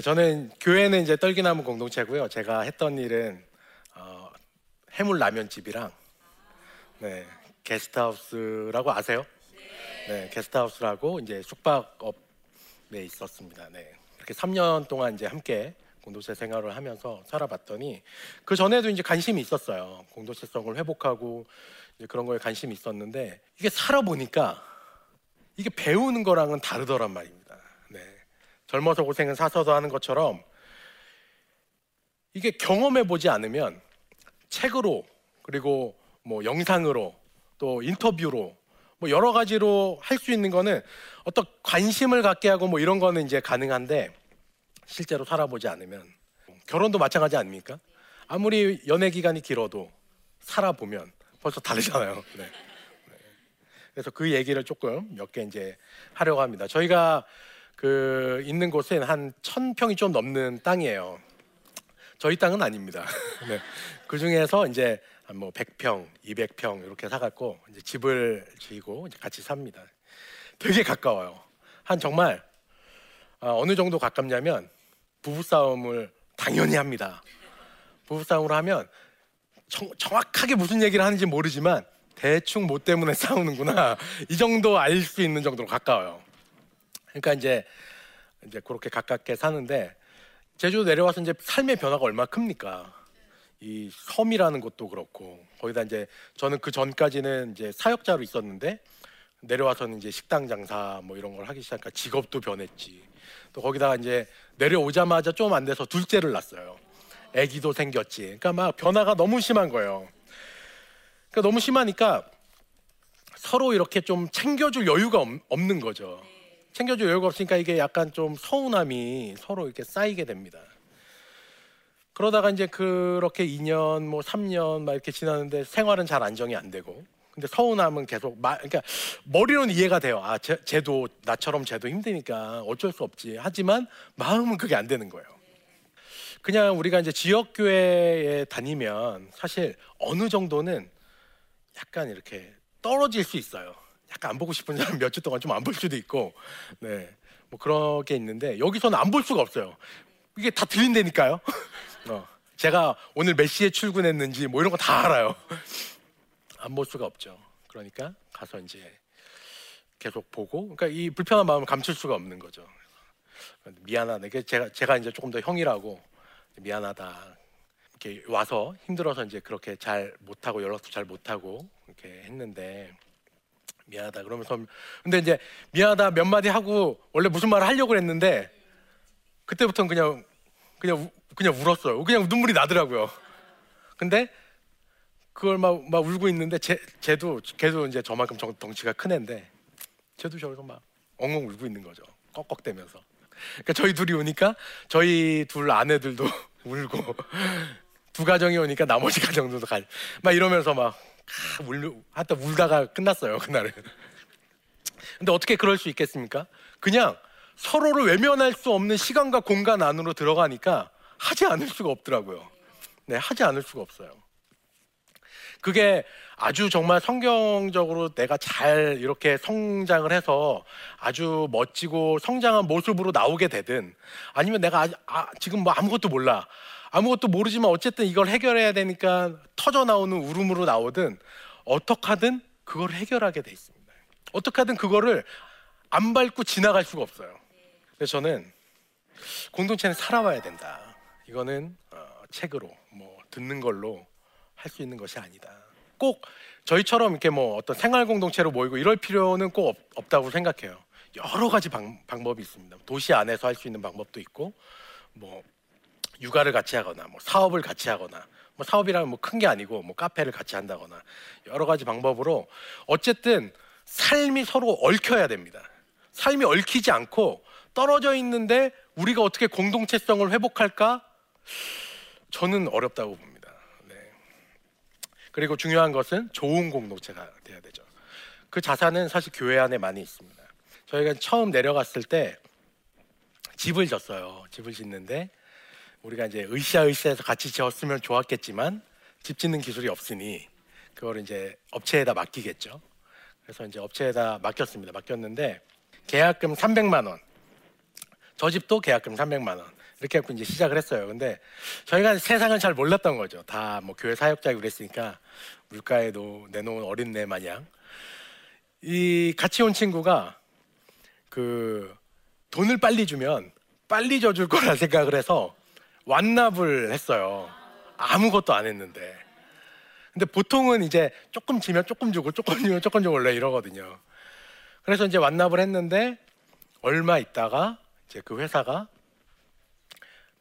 네, 저는 교회는 이제 떨기나무 공동체고요. 제가 했던 일은 어, 해물 라면집이랑 네, 게스트하우스라고 아세요? 네, 게스트하우스라고 이제 숙박업에 있었습니다. 네, 이렇게 3년 동안 이제 함께 공동체 생활을 하면서 살아봤더니 그 전에도 이제 관심이 있었어요. 공동체성을 회복하고 이제 그런 거에 관심이 있었는데 이게 살아보니까 이게 배우는 거랑은 다르더란 말입니다. 네. 젊어서 고생은 사서도 하는 것처럼 이게 경험해 보지 않으면 책으로 그리고 뭐 영상으로 또 인터뷰로 뭐 여러 가지로 할 수 있는 거는 어떤 관심을 갖게 하고 뭐 이런 거는 이제 가능한데 실제로 살아보지 않으면 결혼도 마찬가지 아닙니까? 아무리 연애 기간이 길어도 살아보면 벌써 다르잖아요. 네. 네. 그래서 그 얘기를 조금 몇 개 이제 하려고 합니다. 저희가 그 있는 곳은 한 천 평이 좀 넘는 땅이에요. 저희 땅은 아닙니다. 네. 그 중에서 이제 뭐 100평, 200평 이렇게 사갖고 이제 집을 지고 이제 같이 삽니다. 되게 가까워요. 한 정말 어, 어느 정도 가깝냐면 부부 싸움을 당연히 합니다. 부부 싸움을 하면 정, 정확하게 무슨 얘기를 하는지 모르지만 대충 뭐 때문에 싸우는구나 이 정도 알 수 있는 정도로 가까워요. 그러니까 이제 이제 그렇게 가깝게 사는데 제주 내려와서 이제 삶의 변화가 얼마나 큽니까? 이 섬이라는 것도 그렇고 거기다 이제 저는 그 전까지는 이제 사역자로 있었는데 내려와서는 이제 식당 장사 뭐 이런 걸 하기 시작하니까 직업도 변했지. 또 거기다가 이제 내려오자마자 좀 안 돼서 둘째를 낳았어요. 아기도 생겼지. 그러니까 막 변화가 너무 심한 거예요. 그러니까 너무 심하니까 서로 이렇게 좀 챙겨줄 여유가 없는 거죠. 챙겨줄 여유가 없으니까 이게 약간 좀 서운함이 서로 이렇게 쌓이게 됩니다. 그러다가 이제 그렇게 2년 뭐 3년 막 이렇게 지나는데 생활은 잘 안정이 안 되고 근데 서운함은 계속 마, 그러니까 머리로는 이해가 돼요. 아, 쟤, 쟤도 나처럼 쟤도 힘드니까 어쩔 수 없지. 하지만 마음은 그게 안 되는 거예요. 그냥 우리가 이제 지역 교회에 다니면 사실 어느 정도는 약간 이렇게 떨어질 수 있어요. 약간 안 보고 싶은 사람 몇 주 동안 좀 안 볼 수도 있고, 네, 뭐 그런 게 있는데 여기서는 안 볼 수가 없어요. 이게 다 들린다니까요. 어, 제가 오늘 몇 시에 출근했는지 뭐 이런 거 다 알아요. 안 볼 수가 없죠. 그러니까 가서 이제 계속 보고, 그러니까 이 불편한 마음을 감출 수가 없는 거죠. 미안하다. 이게 제가 제가 이제 조금 더 형이라고 미안하다. 이렇게 와서 힘들어서 이제 그렇게 잘 못하고 연락도 잘 못하고 이렇게 했는데 미안하다 그러면서 근데 이제 미안하다 몇 마디 하고 원래 무슨 말을 하려고 했는데 그때부터는 그냥 그냥 그냥 울었어요. 그냥 눈물이 나더라고요. 근데 그걸 막, 막 울고 있는데 제, 쟤도 걔도 이제 저만큼 정, 덩치가 큰 애인데 쟤도 저기서 막 엉엉 울고 있는 거죠. 꺽꺽대면서. 그러니까 저희 둘이 오니까 저희 둘 아내들도 울고 두 가정이 오니까 나머지 가정들도 가. 막 이러면서 막 아, 울, 하다 울다가 끝났어요 그날은. 근데 어떻게 그럴 수 있겠습니까? 그냥 서로를 외면할 수 없는 시간과 공간 안으로 들어가니까 하지 않을 수가 없더라고요. 네, 하지 않을 수가 없어요. 그게 아주 정말 성경적으로 내가 잘 이렇게 성장을 해서 아주 멋지고 성장한 모습으로 나오게 되든 아니면 내가 아, 지금 뭐 아무것도 몰라. 아무것도 모르지만 어쨌든 이걸 해결해야 되니까 터져 나오는 울음으로 나오든 어떻게 하든 그걸 해결하게 돼 있습니다. 어떻게 하든 그거를 안 밟고 지나갈 수가 없어요. 그래서 저는 공동체는 살아와야 된다. 이거는 어, 책으로 뭐 듣는 걸로 할 수 있는 것이 아니다. 꼭 저희처럼 이렇게 뭐 어떤 생활 공동체로 모이고 이럴 필요는 꼭 없, 다고 생각해요. 여러 가지 방, 방법이 있습니다. 도시 안에서 할 수 있는 방법도 있고 뭐 육아를 같이 하거나 뭐 사업을 같이 하거나 뭐 사업이라면 뭐 큰 게 아니고 뭐 카페를 같이 한다거나 여러 가지 방법으로 어쨌든 삶이 서로 얽혀야 됩니다. 삶이 얽히지 않고 떨어져 있는데 우리가 어떻게 공동체성을 회복할까? 저는 어렵다고 봅니다. 네. 그리고 중요한 것은 좋은 공동체가 돼야 되죠. 그 자산은 사실 교회 안에 많이 있습니다. 저희가 처음 내려갔을 때 집을 졌어요. 집을 짓는데 우리가 이제 으쌰으쌰해서 같이 지었으면 좋았겠지만 집 짓는 기술이 없으니 그걸 이제 업체에다 맡기겠죠. 그래서 이제 업체에다 맡겼습니다. 맡겼는데 계약금 300만 원. 저 집도 계약금 300만 원. 이렇게 해서 이제 시작을 했어요. 근데 저희가 세상을 잘 몰랐던 거죠. 다 뭐 교회 사역자고 그랬으니까 물가에 도 내놓은 어린애 마냥 이 같이 온 친구가 그 돈을 빨리 주면 빨리 줘줄 거라 생각을 해서 완납을 했어요. 아무것도 안 했는데. 근데 보통은 이제 조금 지면 조금 주고 조금 주면 조금 주고 원래 이러거든요. 그래서 이제 완납을 했는데 얼마 있다가 이제 그 회사가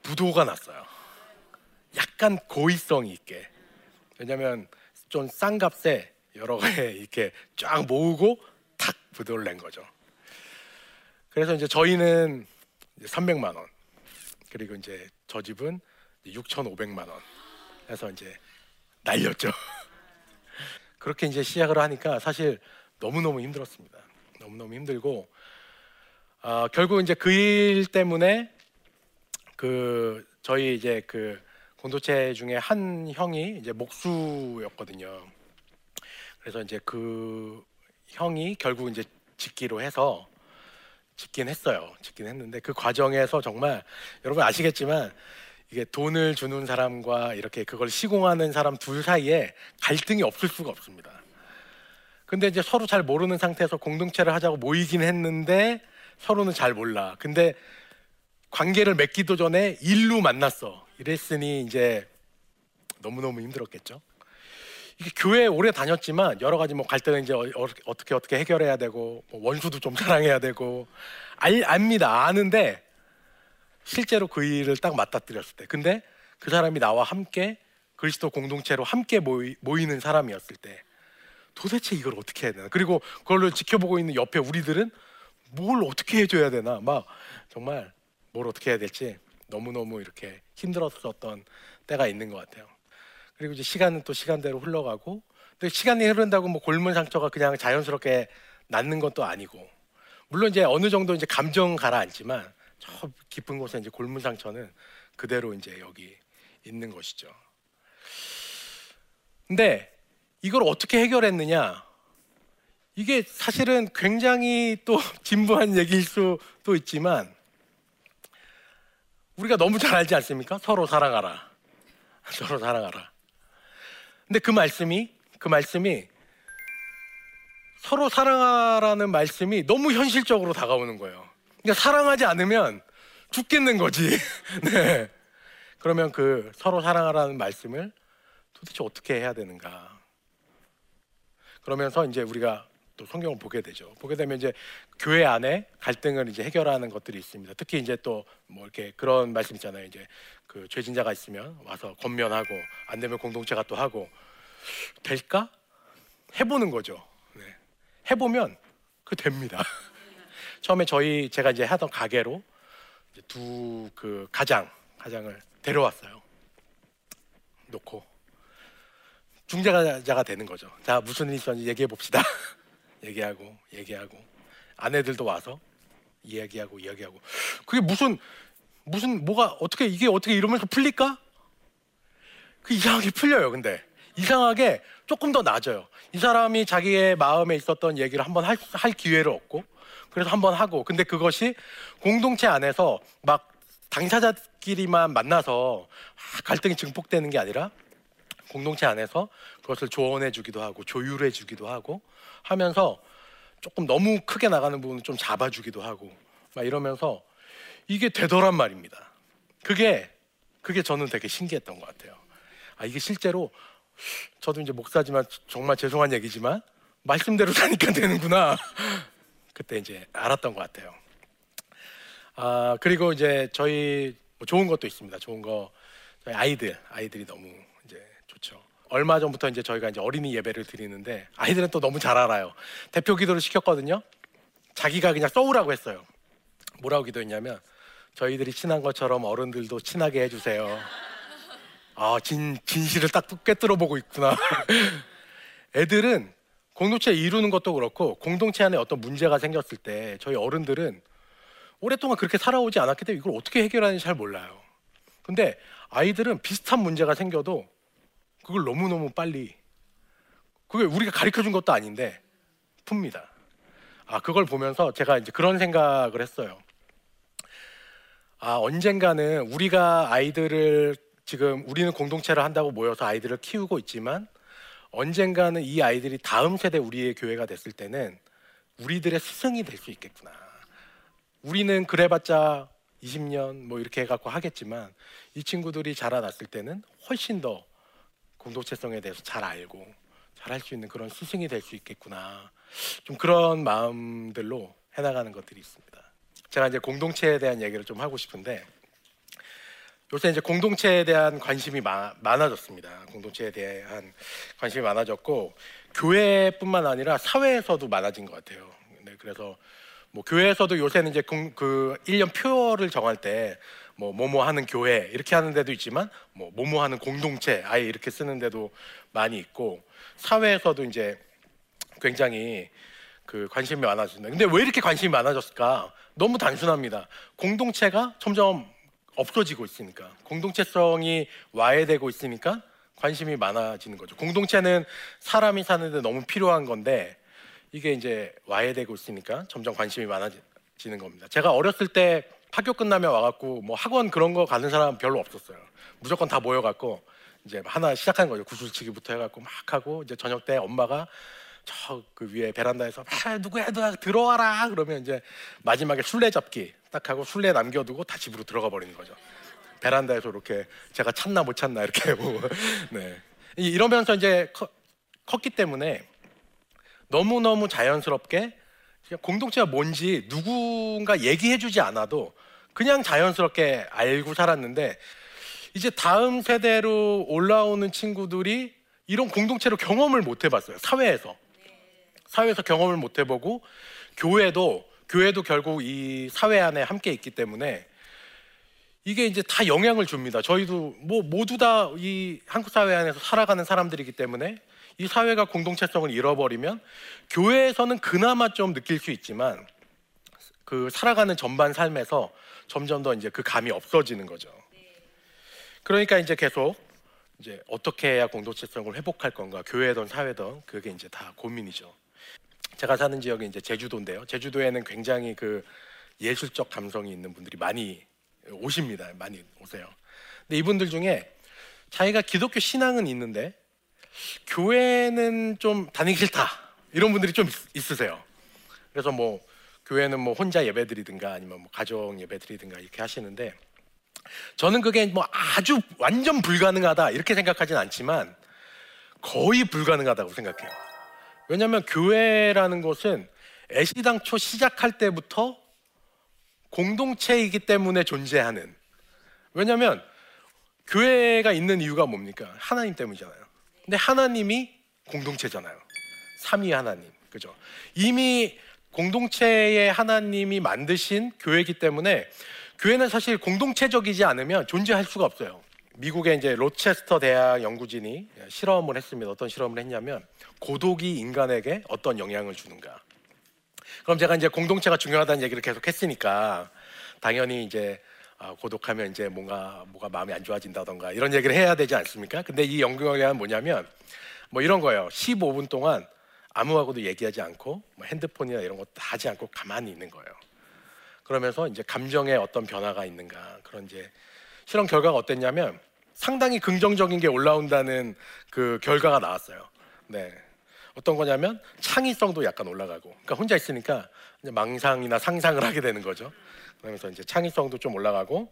부도가 났어요. 약간 고의성이 있게. 왜냐면 좀 싼 값에 여러 개 이렇게 쫙 모으고 탁 부도를 낸 거죠. 그래서 이제 저희는 이제 300만 원. 그리고 이제 저 집은 6,500만 원. 해서 이제 날렸죠. 그렇게 이제 시작을 하니까 사실 너무 너무 힘들었습니다. 너무 너무 힘들고 아, 결국 이제 그 일 때문에 그 저희 이제 그 공동체 중에 한 형이 이제 목수였거든요. 그래서 이제 그 형이 결국 이제 짓기로 해서 짓긴 했어요. 짓긴 했는데 그 과정에서 정말 여러분 아시겠지만 이게 돈을 주는 사람과 이렇게 그걸 시공하는 사람 둘 사이에 갈등이 없을 수가 없습니다. 근데 이제 서로 잘 모르는 상태에서 공동체를 하자고 모이긴 했는데 서로는 잘 몰라. 근데 관계를 맺기도 전에 일로 만났어. 이랬으니 이제 너무너무 힘들었겠죠. 이게 교회 오래 다녔지만 여러 가지 뭐 갈등은 이제 어, 떻게 어떻게 해결해야 되고 뭐 원수도 좀 사랑해야 되고 알, 압니다. 아는데 실제로 그 일을 딱 맞닥뜨렸을 때. 근데 그 사람이 나와 함께 그리스도 공동체로 함께 모이, 모이는 사람이었을 때 도대체 이걸 어떻게 해야 되나? 그리고 그걸로 지켜보고 있는 옆에 우리들은 뭘 어떻게 해줘야 되나? 막 정말 뭘 어떻게 해야 될지 너무너무 이렇게 힘들었었던 때가 있는 것 같아요 그리고 이제 시간은 또 시간대로 흘러가고 또 시간이 흐른다고 뭐 골문 상처가 그냥 자연스럽게 낫는 것도 아니고 물론 이제 어느 정도 이제 감정 가라앉지만 저 깊은 곳에 이제 골문 상처는 그대로 이제 여기 있는 것이죠. 근데 이걸 어떻게 해결했느냐? 이게 사실은 굉장히 또 진부한 얘기일 수도 있지만 우리가 너무 잘 알지 않습니까? 서로 사랑하라. 서로 사랑하라. 근데 그 말씀이 그 말씀이 서로 사랑하라는 말씀이 너무 현실적으로 다가오는 거예요. 그러니까 사랑하지 않으면 죽겠는 거지. 네. 그러면 그 서로 사랑하라는 말씀을 도대체 어떻게 해야 되는가? 그러면서 이제 우리가 또 성경을 보게 되죠. 보게 되면 이제 교회 안에 갈등을 이제 해결하는 것들이 있습니다. 특히 이제 또 뭐 이렇게 그런 말씀 있잖아요. 이제 그 죄진자가 있으면 와서 권면하고 안 되면 공동체가 또 하고 될까? 해보는 거죠. 네. 해보면 그 됩니다. 처음에 저희 제가 이제 하던 가게로 두 그 가장 가장을 데려왔어요. 놓고 중재자가 되는 거죠. 자 무슨 일이 있었는지 얘기해 봅시다. 얘기하고 얘기하고 아내들도 와서 이야기하고 이야기하고 그게 무슨 무슨 뭐가 어떻게 이게 어떻게 이러면서 풀릴까? 그 이상하게 풀려요. 근데 이상하게 조금 더 나아져요. 이 사람이 자기의 마음에 있었던 얘기를 한번 할, 할 기회를 얻고 그래서 한번 하고 근데 그것이 공동체 안에서 막 당사자끼리만 만나서 갈등이 증폭되는 게 아니라 공동체 안에서 그것을 조언해 주기도 하고 조율해 주기도 하고 하면서 조금 너무 크게 나가는 부분을 좀 잡아주기도 하고 막 이러면서 이게 되더란 말입니다. 그게 그게 저는 되게 신기했던 것 같아요. 아 이게 실제로 저도 이제 목사지만 정말 죄송한 얘기지만 말씀대로 사니까 되는구나. 그때 이제 알았던 것 같아요. 아 그리고 이제 저희 뭐 좋은 것도 있습니다. 좋은 거 저희 아이들 아이들이 너무 이제 좋죠. 얼마 전부터 이제 저희가 이제 어린이 예배를 드리는데 아이들은 또 너무 잘 알아요. 대표 기도를 시켰거든요. 자기가 그냥 써오라고 했어요. 뭐라고 기도했냐면 저희들이 친한 것처럼 어른들도 친하게 해주세요. 아, 진, 진실을 딱 꿰뚫어 보고 있구나. 애들은 공동체 이루는 것도 그렇고 공동체 안에 어떤 문제가 생겼을 때 저희 어른들은 오랫동안 그렇게 살아오지 않았기 때문에 이걸 어떻게 해결하는지 잘 몰라요. 근데 아이들은 비슷한 문제가 생겨도 그걸 너무너무 빨리 그게 우리가 가르쳐 준 것도 아닌데 풉니다. 아, 그걸 보면서 제가 이제 그런 생각을 했어요. 아 언젠가는 우리가 아이들을 지금 우리는 공동체를 한다고 모여서 아이들을 키우고 있지만 언젠가는 이 아이들이 다음 세대 우리의 교회가 됐을 때는 우리들의 스승이 될 수 있겠구나. 우리는 그래봤자 20년 뭐 이렇게 해갖고 하겠지만 이 친구들이 자라났을 때는 훨씬 더 공동체성에 대해서 잘 알고 잘할 수 있는 그런 스승이 될 수 있겠구나. 좀 그런 마음들로 해나가는 것들이 있습니다. 제가 이제 공동체에 대한 얘기를 좀 하고 싶은데 요새 이제 공동체에 대한 관심이 마, 많아졌습니다. 공동체에 대한 관심이 많아졌고 교회뿐만 아니라 사회에서도 많아진 것 같아요. 네, 그래서 뭐 교회에서도 요새는 이제 공, 그 1년 표를 정할 때 뭐 뭐뭐 하는 교회 이렇게 하는 데도 있지만 뭐 뭐뭐 하는 공동체 아예 이렇게 쓰는 데도 많이 있고 사회에서도 이제 굉장히 그 관심이 많아졌습니다. 근데 왜 이렇게 관심이 많아졌을까? 너무 단순합니다. 공동체가 점점 없어지고 있으니까 공동체성이 와해되고 있으니까 관심이 많아지는 거죠. 공동체는 사람이 사는데 너무 필요한 건데 이게 이제 와해되고 있으니까 점점 관심이 많아지는 겁니다. 제가 어렸을 때 학교 끝나면 와갖고 뭐 학원 그런 거 가는 사람 별로 없었어요. 무조건 다 모여갖고 이제 하나 시작한 거죠. 구슬치기부터 해갖고 막 하고 이제 저녁 때 엄마가 저 그 위에 베란다에서 아, 누구야 누가 들어와라 그러면 이제 마지막에 술래 잡기 딱 하고 술래 남겨두고 다 집으로 들어가 버리는 거죠. 베란다에서 이렇게 제가 찾나 못 찾나 이렇게 보고 네 이러면서 이제 커, 컸기 때문에 너무 너무 자연스럽게 공동체가 뭔지 누군가 얘기해주지 않아도 그냥 자연스럽게 알고 살았는데 이제 다음 세대로 올라오는 친구들이 이런 공동체로 경험을 못 해봤어요 사회에서 사회에서 경험을 못 해보고 교회도 교회도 결국 이 사회 안에 함께 있기 때문에 이게 이제 다 영향을 줍니다. 저희도 뭐 모두 다 이 한국 사회 안에서 살아가는 사람들이기 때문에 이 사회가 공동체성을 잃어버리면 교회에서는 그나마 좀 느낄 수 있지만 그 살아가는 전반 삶에서 점점 더 이제 그 감이 없어지는 거죠. 그러니까 이제 계속 이제 어떻게 해야 공동체성을 회복할 건가 교회든 사회든 그게 이제 다 고민이죠. 제가 사는 지역이 이제 제주도인데요. 제주도에는 굉장히 그 예술적 감성이 있는 분들이 많이 오십니다. 많이 오세요. 근데 이분들 중에 자기가 기독교 신앙은 있는데 교회는 좀 다니기 싫다 이런 분들이 좀 있, 으세요 그래서 뭐 교회는 뭐 혼자 예배드리든가 아니면 뭐 가정 예배드리든가 이렇게 하시는데 저는 그게 뭐 아주 완전 불가능하다 이렇게 생각하진 않지만 거의 불가능하다고 생각해요. 왜냐하면 교회라는 것은 애시당초 시작할 때부터 공동체이기 때문에 존재하는 왜냐하면 교회가 있는 이유가 뭡니까? 하나님 때문이잖아요. 근데 하나님이 공동체잖아요. 삼위 하나님. 그죠? 이미 공동체의 하나님이 만드신 교회이기 때문에 교회는 사실 공동체적이지 않으면 존재할 수가 없어요. 미국의 이제 로체스터 대학 연구진이 실험을 했습니다. 어떤 실험을 했냐면 고독이 인간에게 어떤 영향을 주는가. 그럼 제가 이제 공동체가 중요하다는 얘기를 계속 했으니까 당연히 이제 아, 고독하면 이제 뭔가 뭐가 마음이 안 좋아진다던가 이런 얘기를 해야 되지 않습니까? 근데 이 결과는 뭐냐면 뭐 이런 거예요. 15분 동안 아무하고도 얘기하지 않고 뭐 핸드폰이나 이런 것도 하지 않고 가만히 있는 거예요. 그러면서 이제 감정에 어떤 변화가 있는가 그런 이제 실험 결과가 어땠냐면 상당히 긍정적인 게 올라온다는 그 결과가 나왔어요. 네. 어떤 거냐면 창의성도 약간 올라가고, 그러니까 혼자 있으니까 망상이나 상상을 하게 되는 거죠. 그러면서 이제 창의성도 좀 올라가고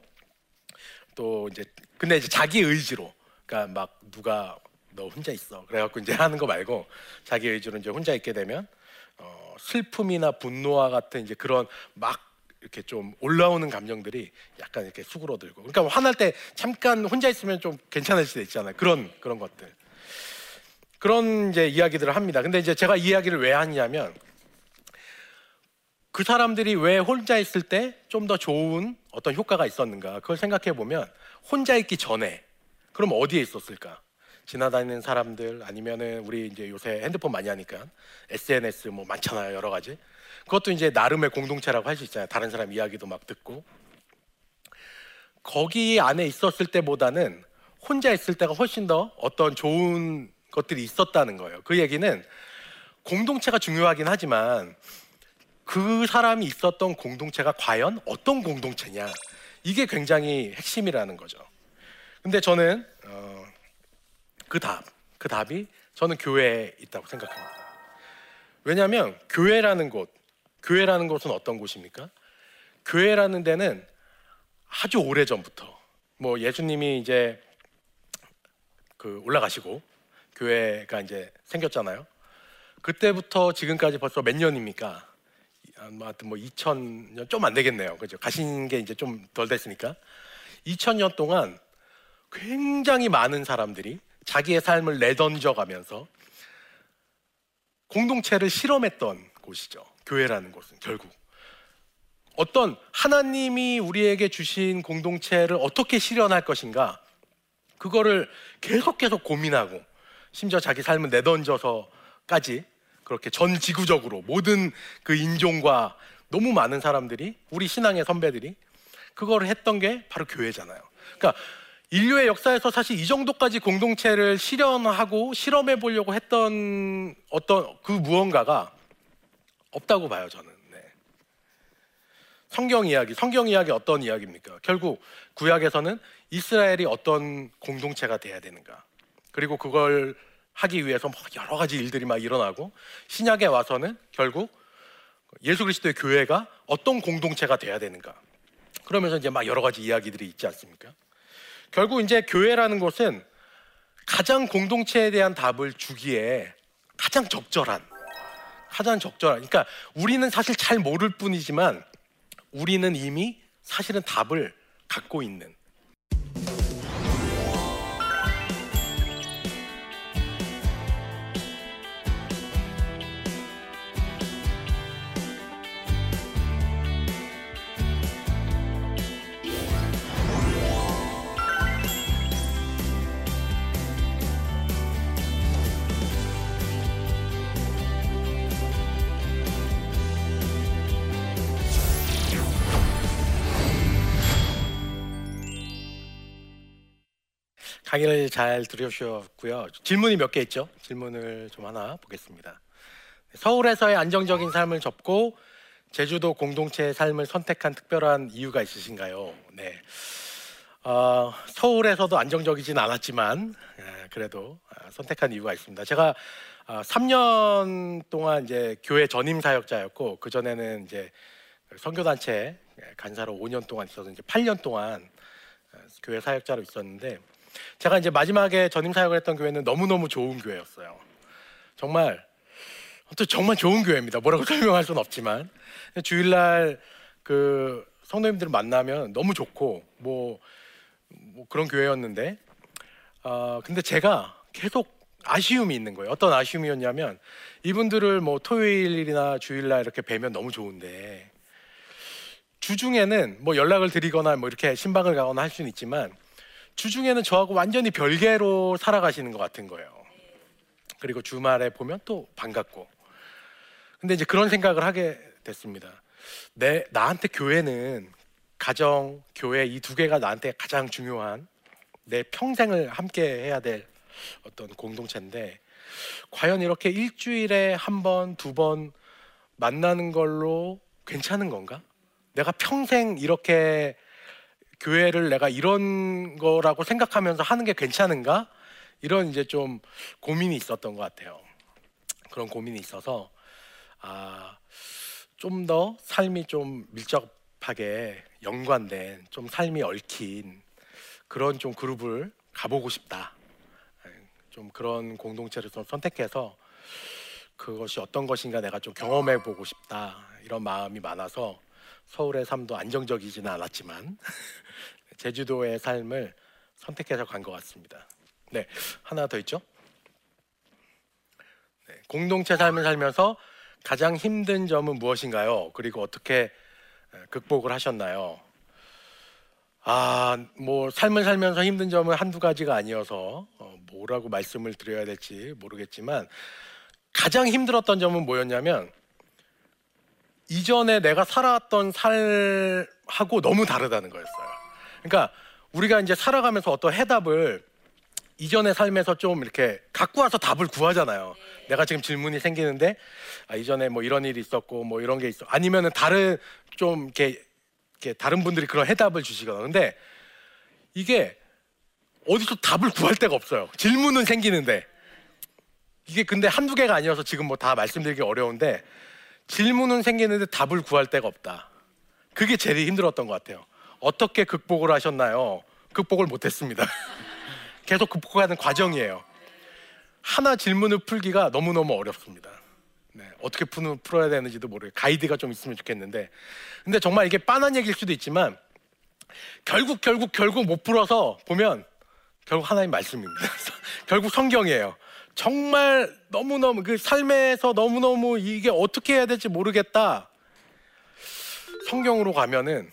또 이제 근데 이제 자기 의지로 그러니까 막 누가 너 혼자 있어. 그래갖고 이제 하는 거 말고 자기 의지로 이제 혼자 있게 되면 어, 슬픔이나 분노와 같은 이제 그런 막 이렇게 좀 올라오는 감정들이 약간 이렇게 수그러들고. 그러니까 화날 때 잠깐 혼자 있으면 좀 괜찮을 수도 있잖아요. 그런 그런 것들. 그런 이제 이야기들을 합니다. 근데 이제 제가 이 이야기를 왜 하냐면 그 사람들이 왜 혼자 있을 때 좀 더 좋은 어떤 효과가 있었는가? 그걸 생각해 보면 혼자 있기 전에 그럼 어디에 있었을까? 지나다니는 사람들 아니면은 우리 이제 요새 핸드폰 많이 하니까 SNS 뭐 많잖아요 여러 가지. 그것도 이제 나름의 공동체라고 할 수 있잖아요. 다른 사람 이야기도 막 듣고. 거기 안에 있었을 때보다는 혼자 있을 때가 훨씬 더 어떤 좋은 것들이 있었다는 거예요. 그 얘기는 공동체가 중요하긴 하지만 그 사람이 있었던 공동체가 과연 어떤 공동체냐 이게 굉장히 핵심이라는 거죠. 근데 저는 어, 그 답, 그 답이 저는 교회에 있다고 생각합니다. 왜냐하면 교회라는 곳, 교회라는 곳은 어떤 곳입니까? 교회라는 데는 아주 오래 전부터 뭐 예수님이 이제 그 올라가시고 교회가 이제 생겼잖아요. 그때부터 지금까지 벌써 몇 년입니까? 아무튼 뭐 2000년 좀 안 되겠네요. 그죠? 가신 게 이제 좀 덜 됐으니까 2000년 동안 굉장히 많은 사람들이 자기의 삶을 내던져 가면서 공동체를 실험했던 곳이죠. 교회라는 곳은 결국 어떤 하나님이 우리에게 주신 공동체를 어떻게 실현할 것인가 그거를 계속 계속 고민하고 심지어 자기 삶을 내던져서까지 그렇게 전 지구적으로 모든 그 인종과 너무 많은 사람들이 우리 신앙의 선배들이 그거를 했던 게 바로 교회잖아요. 그러니까 인류의 역사에서 사실 이 정도까지 공동체를 실현하고 실험해 보려고 했던 어떤 그 무언가가 없다고 봐요, 저는. 네. 성경 이야기, 성경 이야기 어떤 이야기입니까? 결국 구약에서는 이스라엘이 어떤 공동체가 돼야 되는가. 그리고 그걸 하기 위해서 뭐 여러 가지 일들이 막 일어나고 신약에 와서는 결국 예수 그리스도의 교회가 어떤 공동체가 돼야 되는가. 그러면서 이제 막 여러 가지 이야기들이 있지 않습니까? 결국 이제 교회라는 것은 가장 공동체에 대한 답을 주기에 가장 적절한 가장 적절한 그러니까 우리는 사실 잘 모를 뿐이지만 우리는 이미 사실은 답을 갖고 있는 강의를 잘 들으셨고요. 질문이 몇 개 있죠? 질문을 좀 하나 보겠습니다. 서울에서의 안정적인 삶을 접고 제주도 공동체의 삶을 선택한 특별한 이유가 있으신가요? 네. 어, 서울에서도 안정적이진 않았지만 예, 그래도 아, 선택한 이유가 있습니다. 제가 어, 3년 동안 이제 교회 전임 사역자였고 그 전에는 이제 선교단체 간사로 5년 동안 있어서 이제 8년 동안 어, 교회 사역자로 있었는데 제가 이제 마지막에 전임 사역을 했던 교회는 너무너무 좋은 교회였어요. 정말 또 정말 좋은 교회입니다. 뭐라고 설명할 수는 없지만 주일날 그 성도님들 만나면 너무 좋고 뭐, 뭐 그런 교회였는데 어, 근데 제가 계속 아쉬움이 있는 거예요. 어떤 아쉬움이었냐면 이분들을 뭐 토요일이나 주일날 이렇게 뵈면 너무 좋은데 주중에는 뭐 연락을 드리거나 뭐 이렇게 신방을 가거나 할 수는 있지만 주중에는 저하고 완전히 별개로 살아가시는 것 같은 거예요. 그리고 주말에 보면 또 반갑고. 근데 이제 그런 생각을 하게 됐습니다. 내 나한테 교회는 가정, 교회 이 두 개가 나한테 가장 중요한 내 평생을 함께 해야 될 어떤 공동체인데 과연 이렇게 일주일에 한 번, 두 번 만나는 걸로 괜찮은 건가? 내가 평생 이렇게 교회를 내가 이런 거라고 생각하면서 하는 게 괜찮은가? 이런 이제 좀 고민이 있었던 것 같아요. 그런 고민이 있어서 아, 좀 더 삶이 좀 밀접하게 연관된 좀 삶이 얽힌 그런 좀 그룹을 가보고 싶다. 좀 그런 공동체를 좀 선택해서 그것이 어떤 것인가 내가 좀 경험해 보고 싶다. 이런 마음이 많아서 서울의 삶도 안정적이지는 않았지만 제주도의 삶을 선택해서 간 것 같습니다. 네, 하나 더 있죠. 네, 공동체 삶을 살면서 가장 힘든 점은 무엇인가요? 그리고 어떻게 극복을 하셨나요? 아, 뭐 삶을 살면서 힘든 점은 한두 가지가 아니어서 어, 뭐라고 말씀을 드려야 될지 모르겠지만 가장 힘들었던 점은 뭐였냐면 이전에 내가 살아왔던 삶하고 너무 다르다는 거였어요. 그러니까 우리가 이제 살아가면서 어떤 해답을 이전의 삶에서 좀 이렇게 갖고 와서 답을 구하잖아요. 내가 지금 질문이 생기는데 아, 이전에 뭐 이런 일이 있었고 뭐 이런 게 있어. 아니면은 다른 좀 이렇게 이렇게 다른 분들이 그런 해답을 주시거든요. 근데 이게 어디서 답을 구할 데가 없어요. 질문은 생기는데 이게 근데 한두 개가 아니어서 지금 뭐 다 말씀드리기 어려운데 질문은 생기는데 답을 구할 데가 없다. 그게 제일 힘들었던 것 같아요. 어떻게 극복을 하셨나요? 극복을 못했습니다. 계속 극복하는 과정이에요. 하나 질문을 풀기가 너무너무 어렵습니다. 네, 어떻게 푸는, 풀어야 되는지도 모르게 가이드가 좀 있으면 좋겠는데 근데 정말 이게 빤한 얘기일 수도 있지만 결국 결국 결국 못 풀어서 보면 결국 하나님 말씀입니다. 결국 성경이에요. 정말 너무너무 그 삶에서 너무너무 이게 어떻게 해야 될지 모르겠다. 성경으로 가면은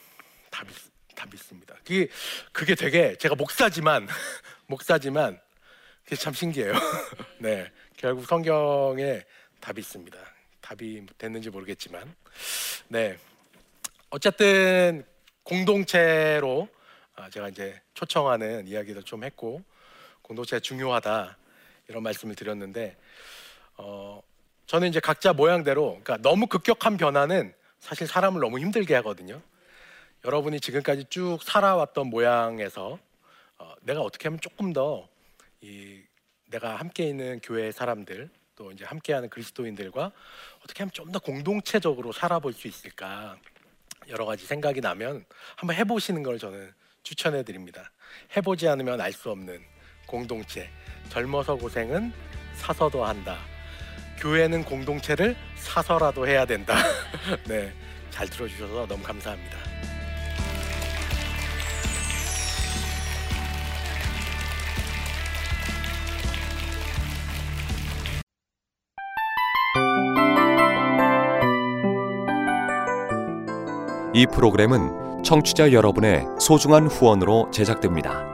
답이 답이 있습니다. 그게 그게 되게 제가 목사지만 목사지만 그게 참 신기해요. 네, 결국 성경에 답이 있습니다. 답이 됐는지 모르겠지만, 네, 어쨌든 공동체로 아, 제가 이제 초청하는 이야기도 좀 했고 공동체가 중요하다 이런 말씀을 드렸는데 어, 저는 이제 각자 모양대로 그러니까 너무 급격한 변화는 사실 사람을 너무 힘들게 하거든요. 여러분이 지금까지 쭉 살아왔던 모양에서 어, 내가 어떻게 하면 조금 더 이 내가 함께 있는 교회 사람들 또 이제 함께하는 그리스도인들과 어떻게 하면 좀 더 공동체적으로 살아볼 수 있을까 여러 가지 생각이 나면 한번 해보시는 걸 저는 추천해 드립니다. 해보지 않으면 알 수 없는 공동체. 젊어서 고생은 사서도 한다. 교회는 공동체를 사서라도 해야 된다. 네, 잘 들어주셔서 너무 감사합니다. 이 프로그램은 청취자 여러분의 소중한 후원으로 제작됩니다.